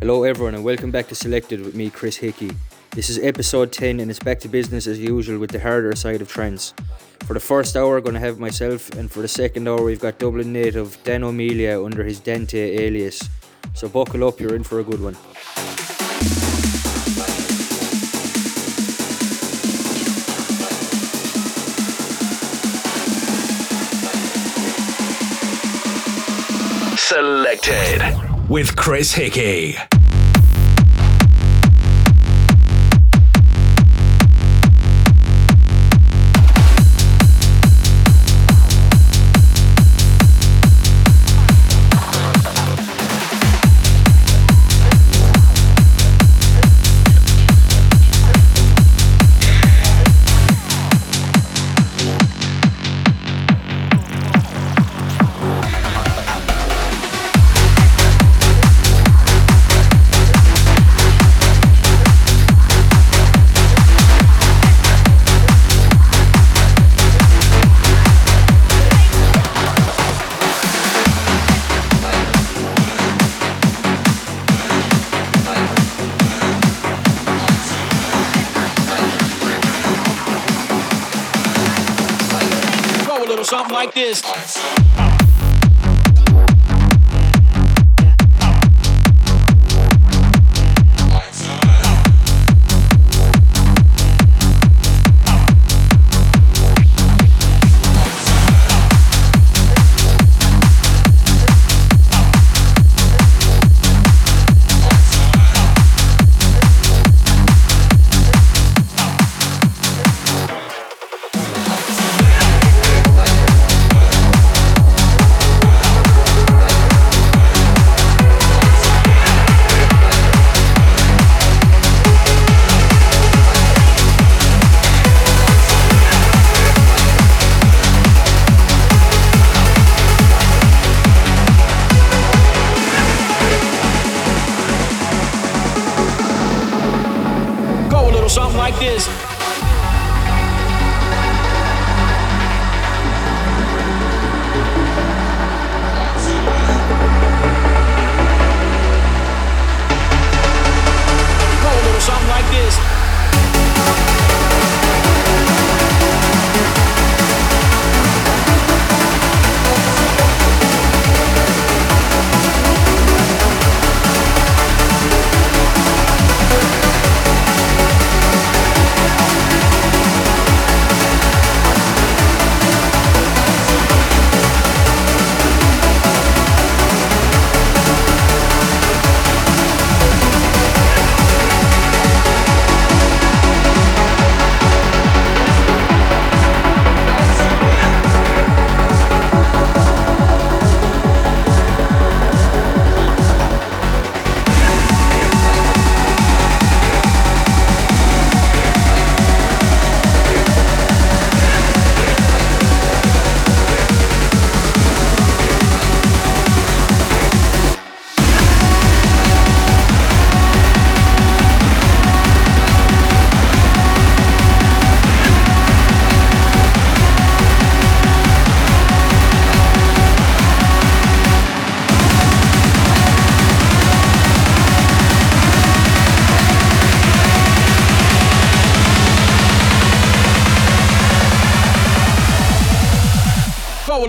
Hello, everyone, and welcome back to Selected with me, Chris Hickey. This is episode 10, and it's back to business as usual with the harder side of trance. For the first hour, going to have myself, and for the second hour, we've got Dublin native Dan O'Melia under his Dante alias. So buckle up, you're in for a good one. Selected with Chris Hickey.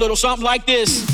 Little something like this.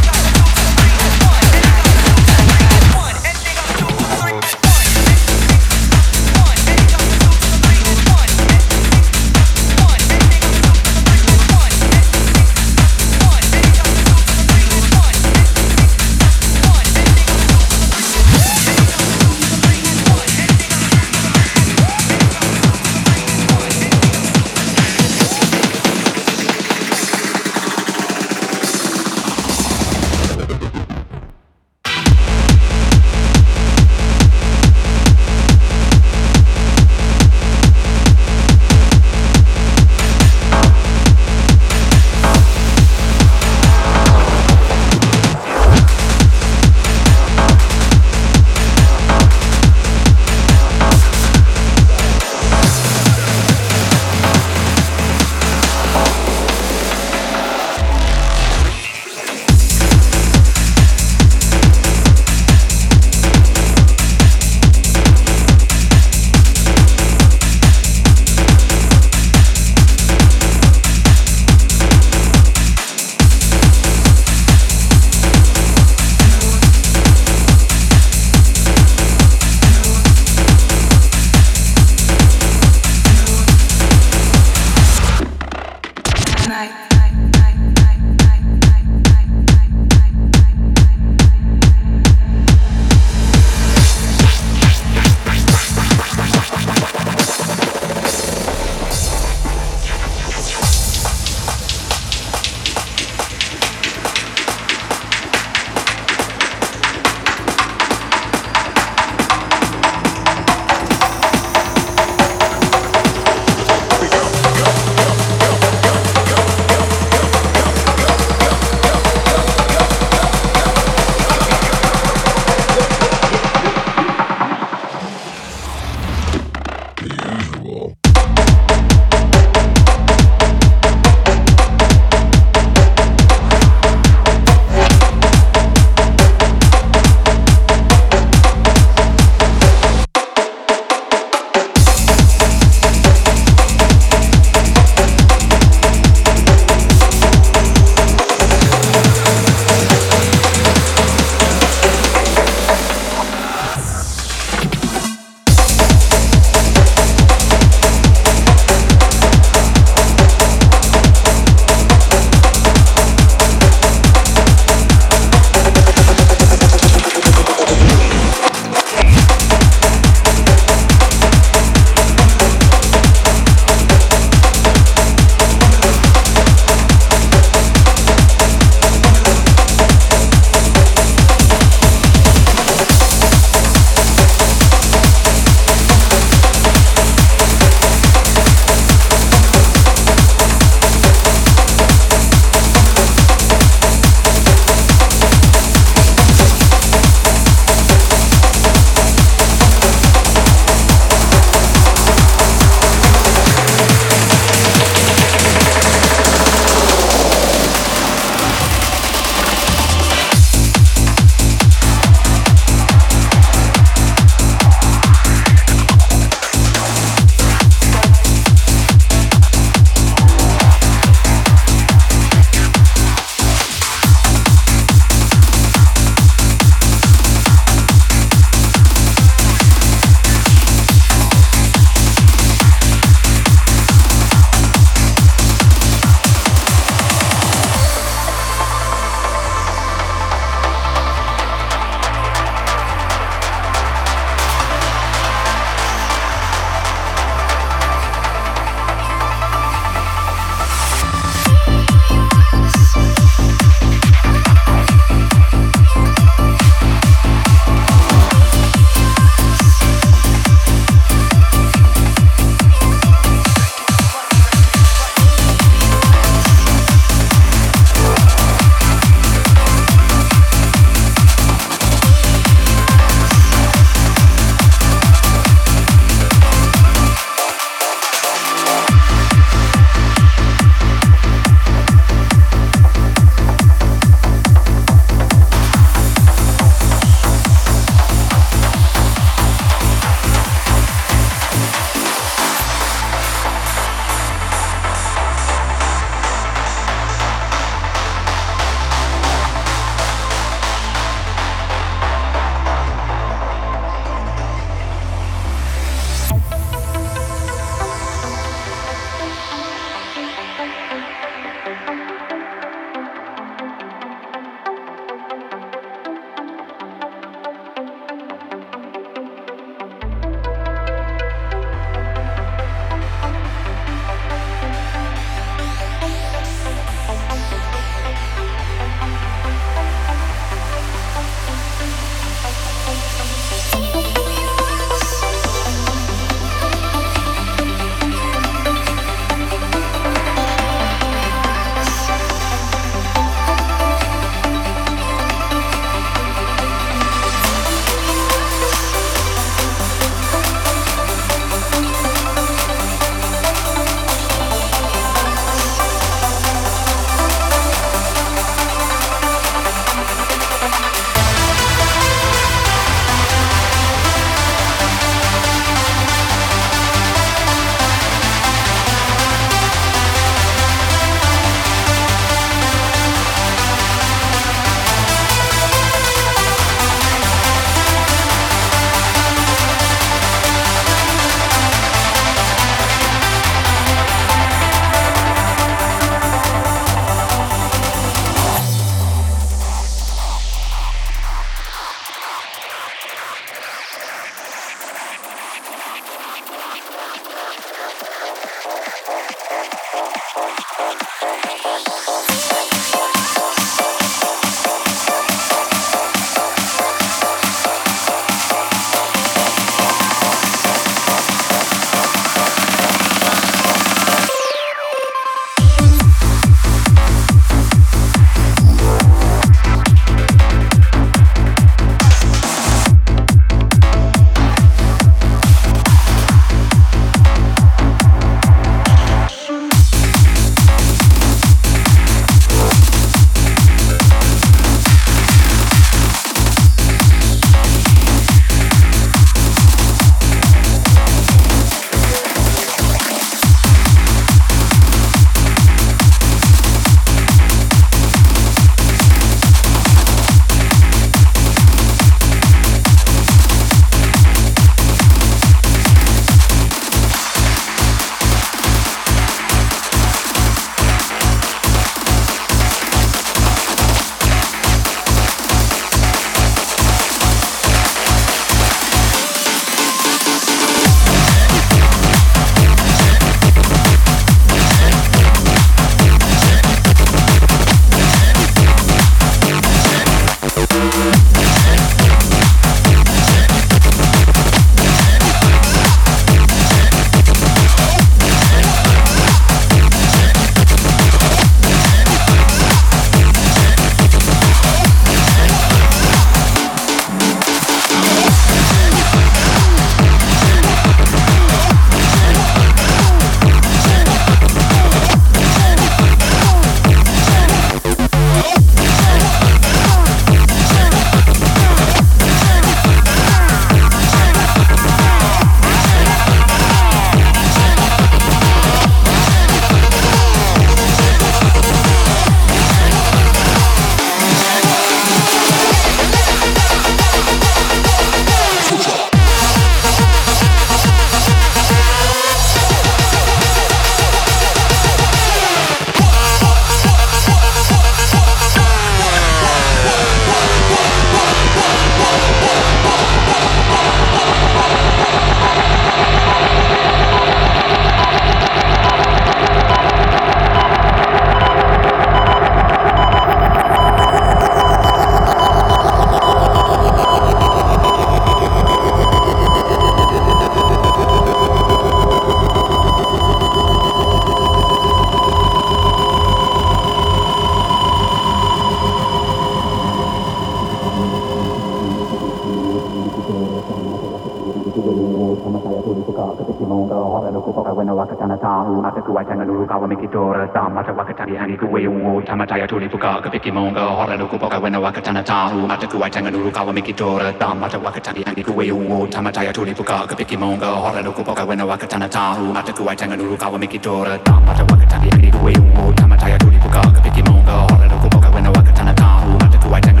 Kapiki monga hora no kupoka wena wakatana tahu mata kuai tanga nuru kawa mikitora tam mata wakatani ani kuwe ungo tamataya tuli puka kapiki monga hora no kupoka wena wakatana tahu mata kuai tanga nuru kawa mikitora tam mata wakatani ani kuwe ungo tamataya tuli puka kapiki monga hora no kupoka wena wakatana tahu mata kuai tanga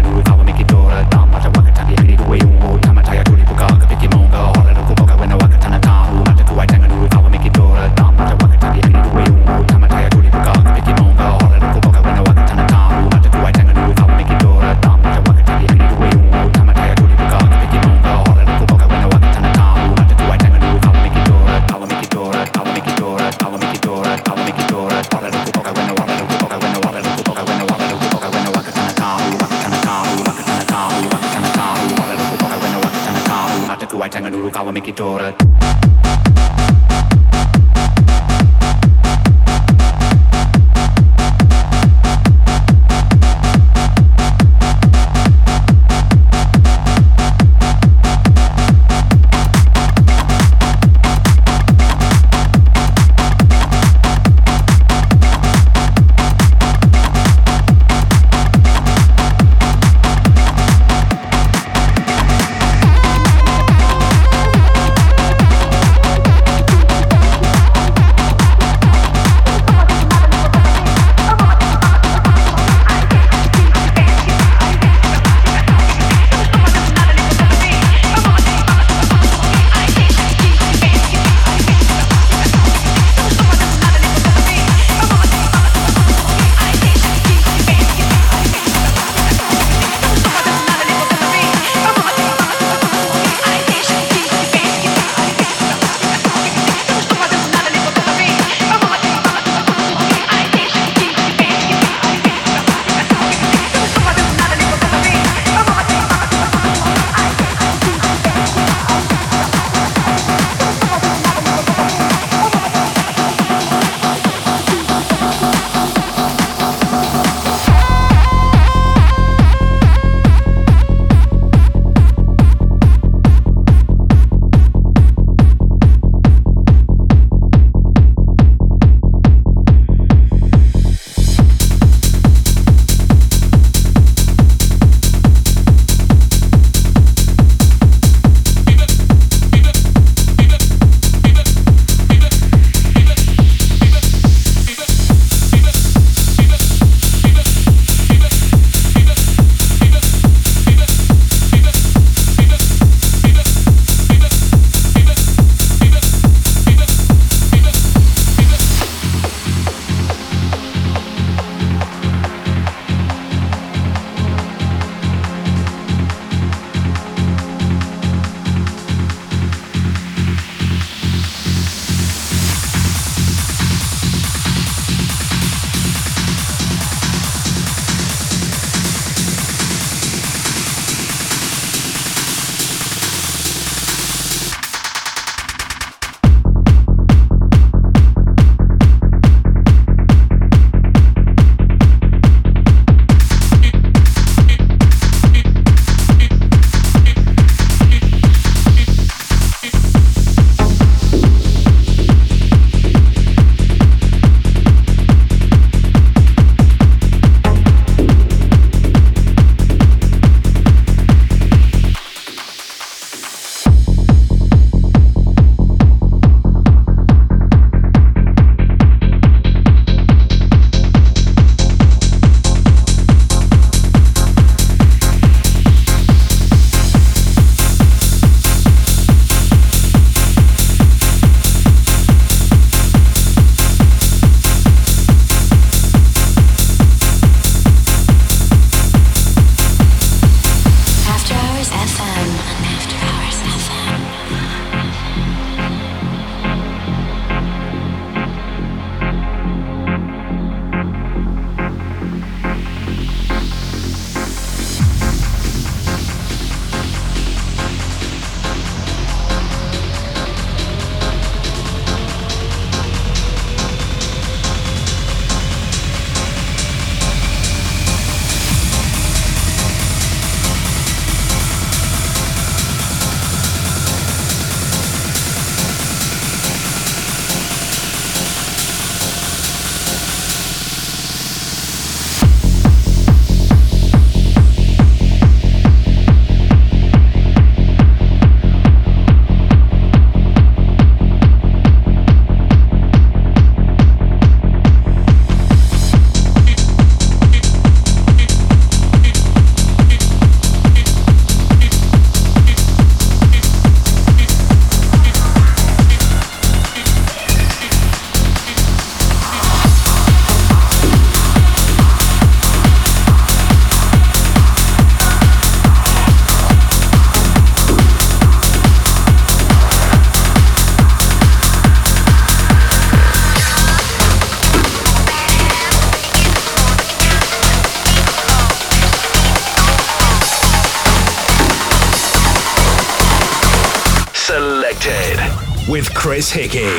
with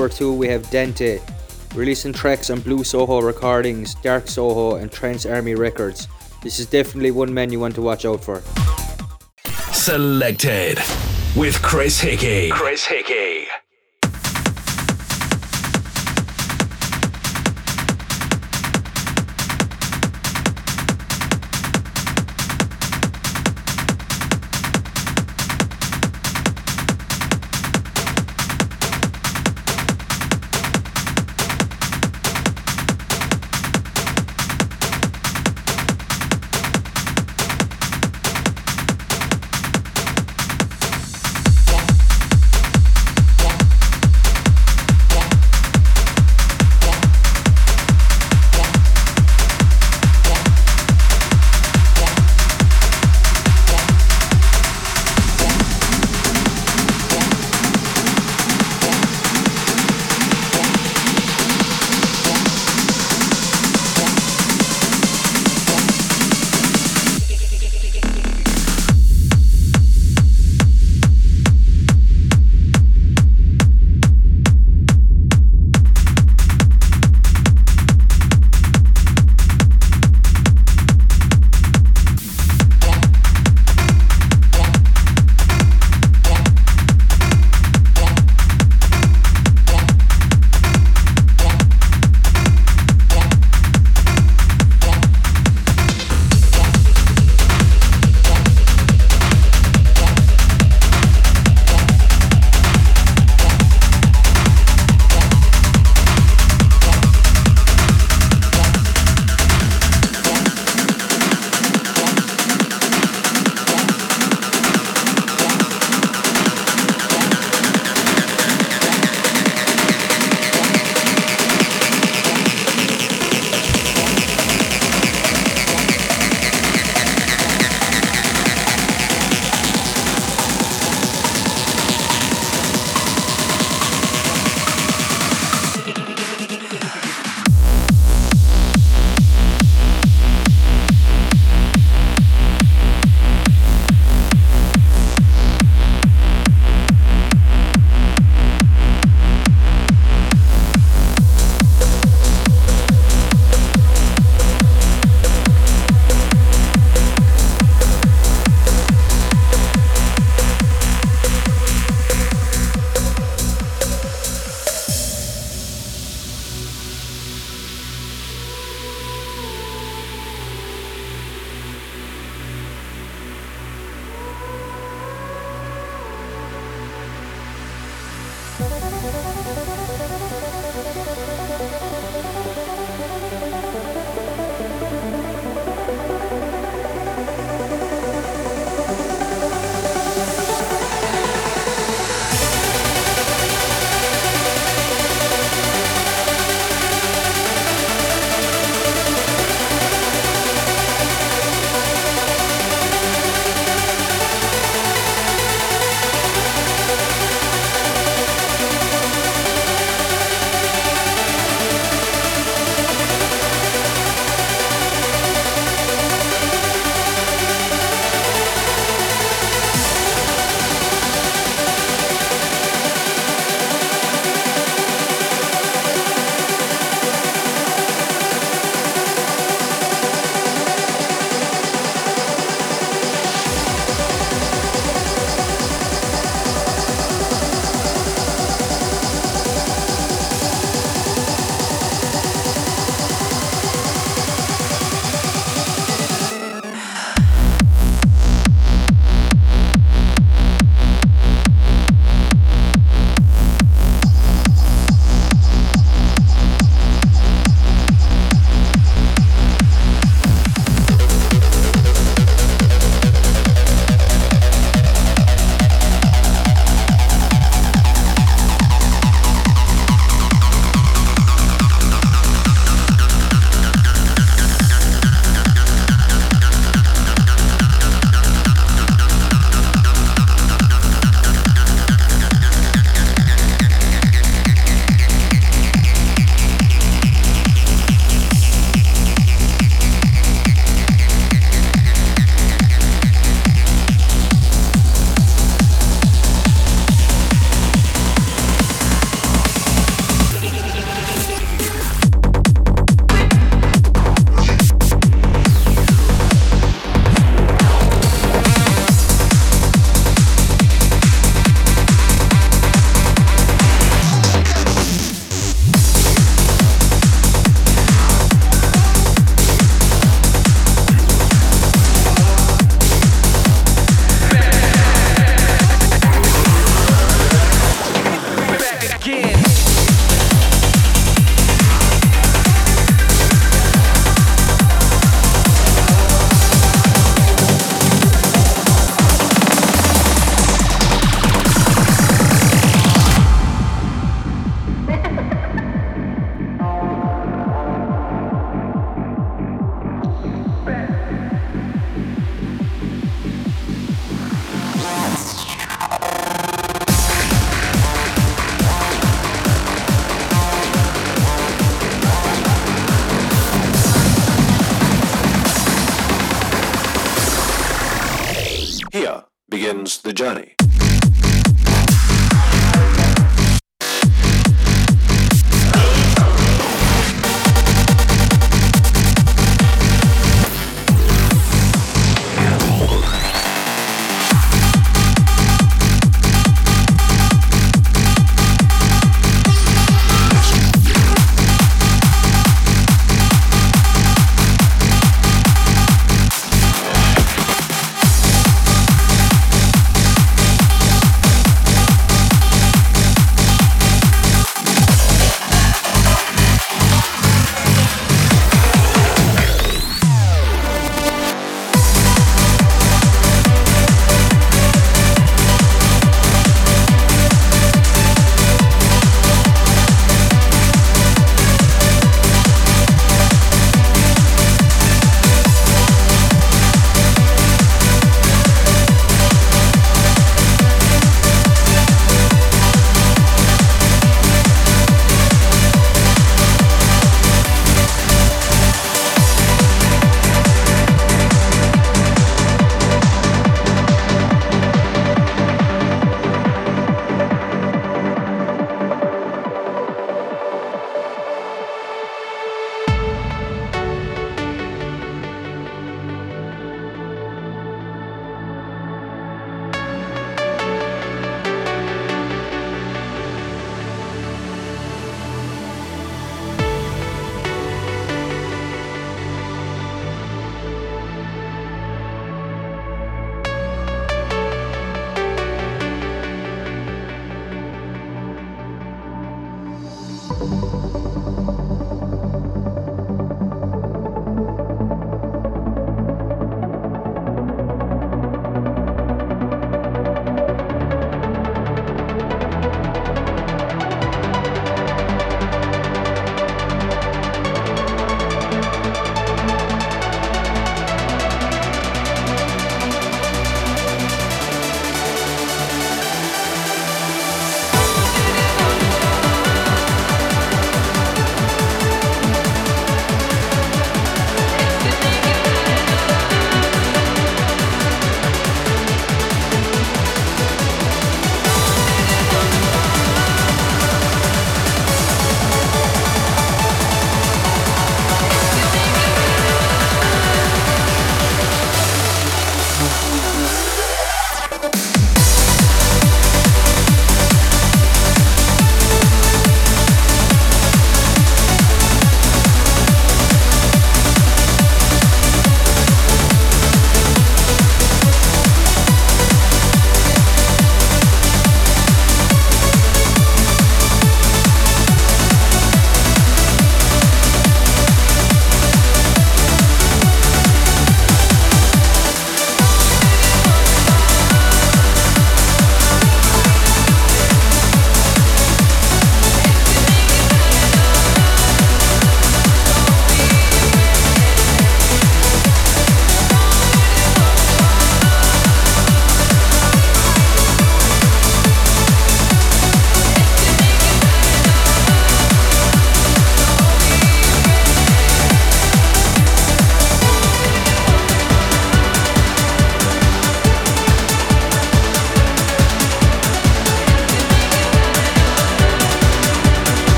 hour two, we have Dante, releasing tracks on Blue Soho Recordings, Dark Soho, and Trance Army Records. This is definitely one man you want to watch out for. Selected with Chris Hickey. Chris Hickey.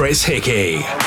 Chris Hickey.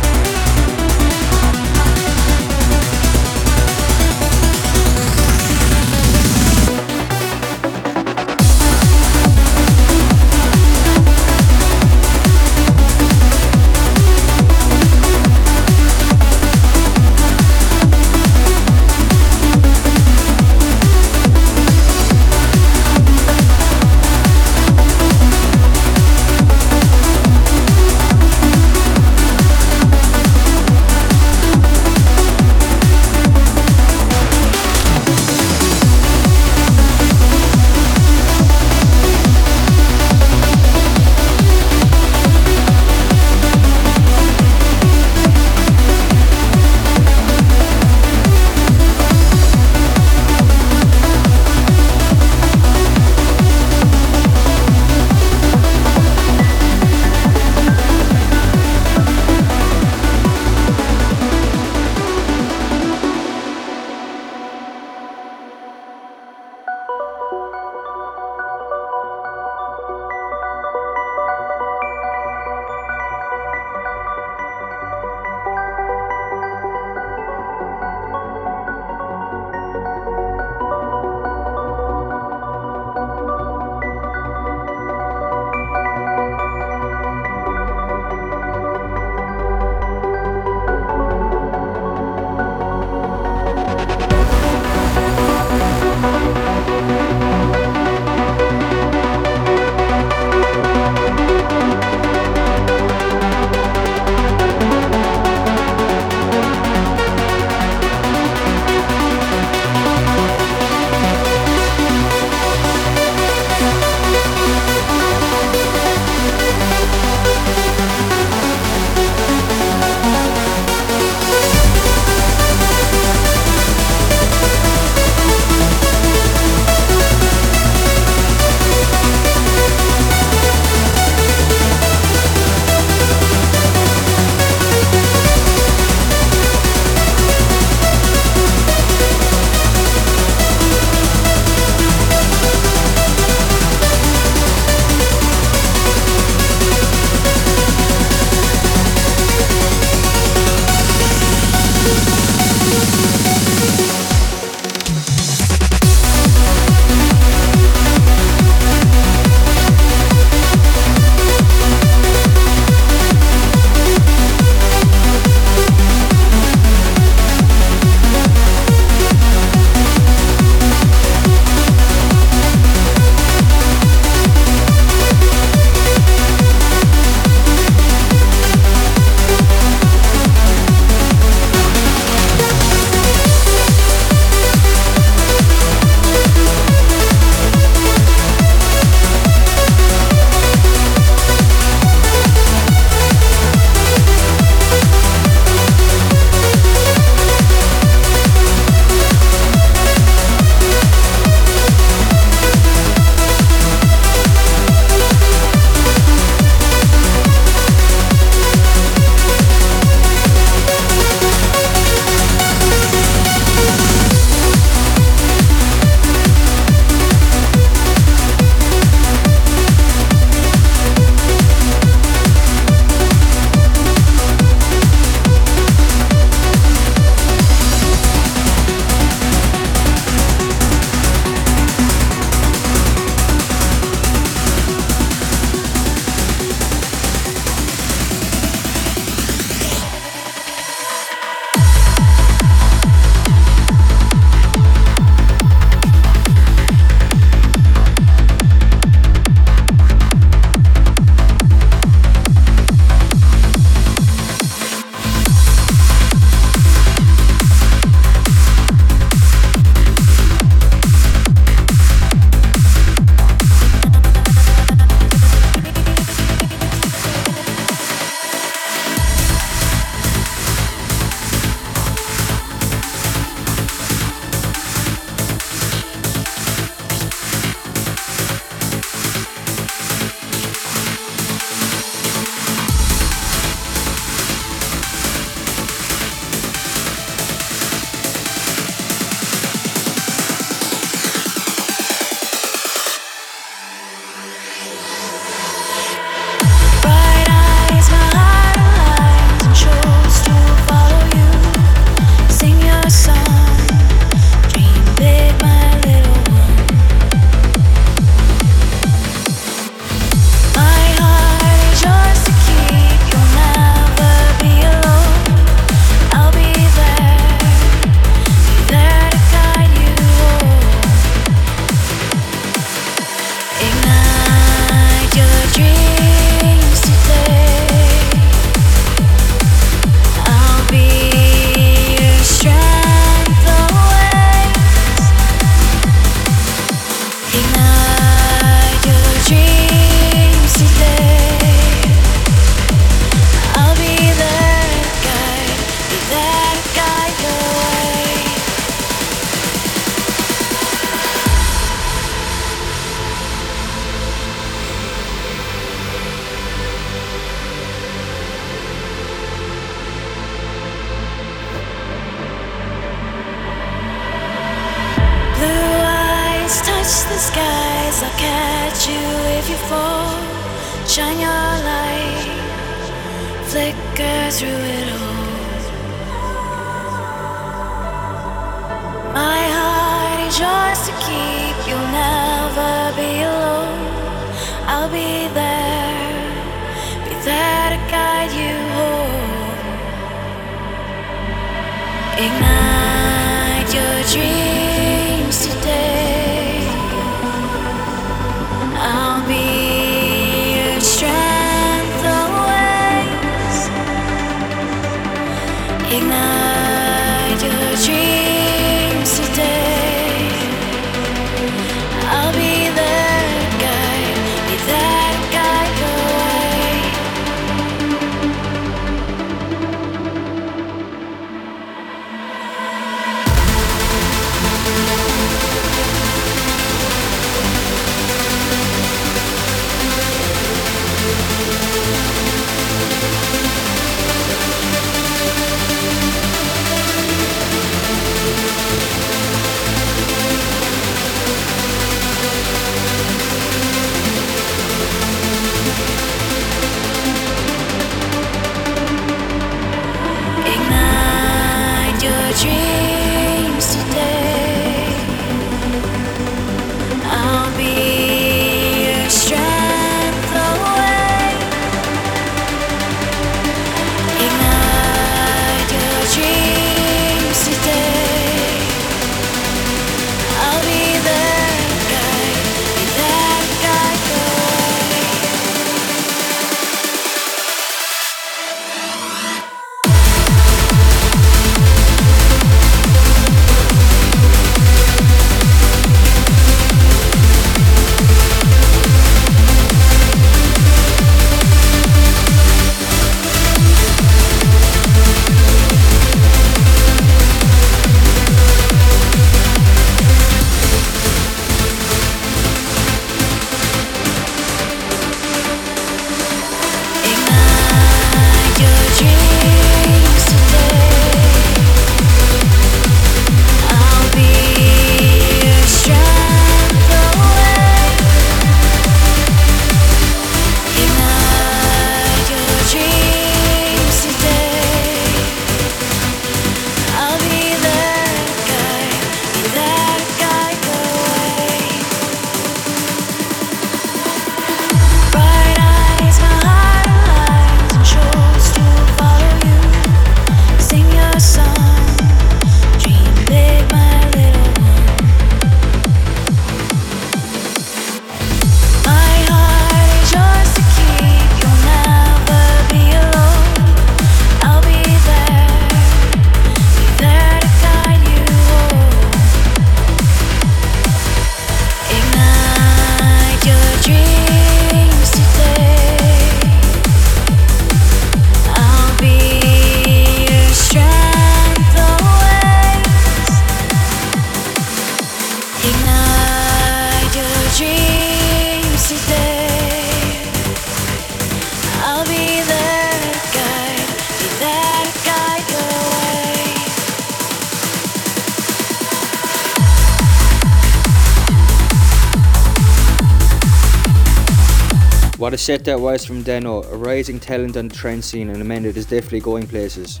Set that wise from Dano, a rising talent on the trance scene and a man that is definitely going places.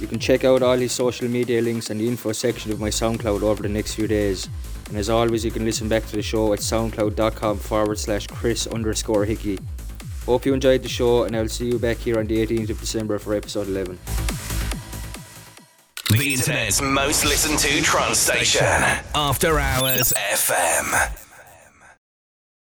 You can check out all his social media links and the info section of my SoundCloud over the next few days. And as always, you can listen back to the show at soundcloud.com forward slash Chris underscore Hickey. Hope you enjoyed the show, and I'll see you back here on the 18th of December for episode 11. The internet's most listened to trance station. After Hours FM.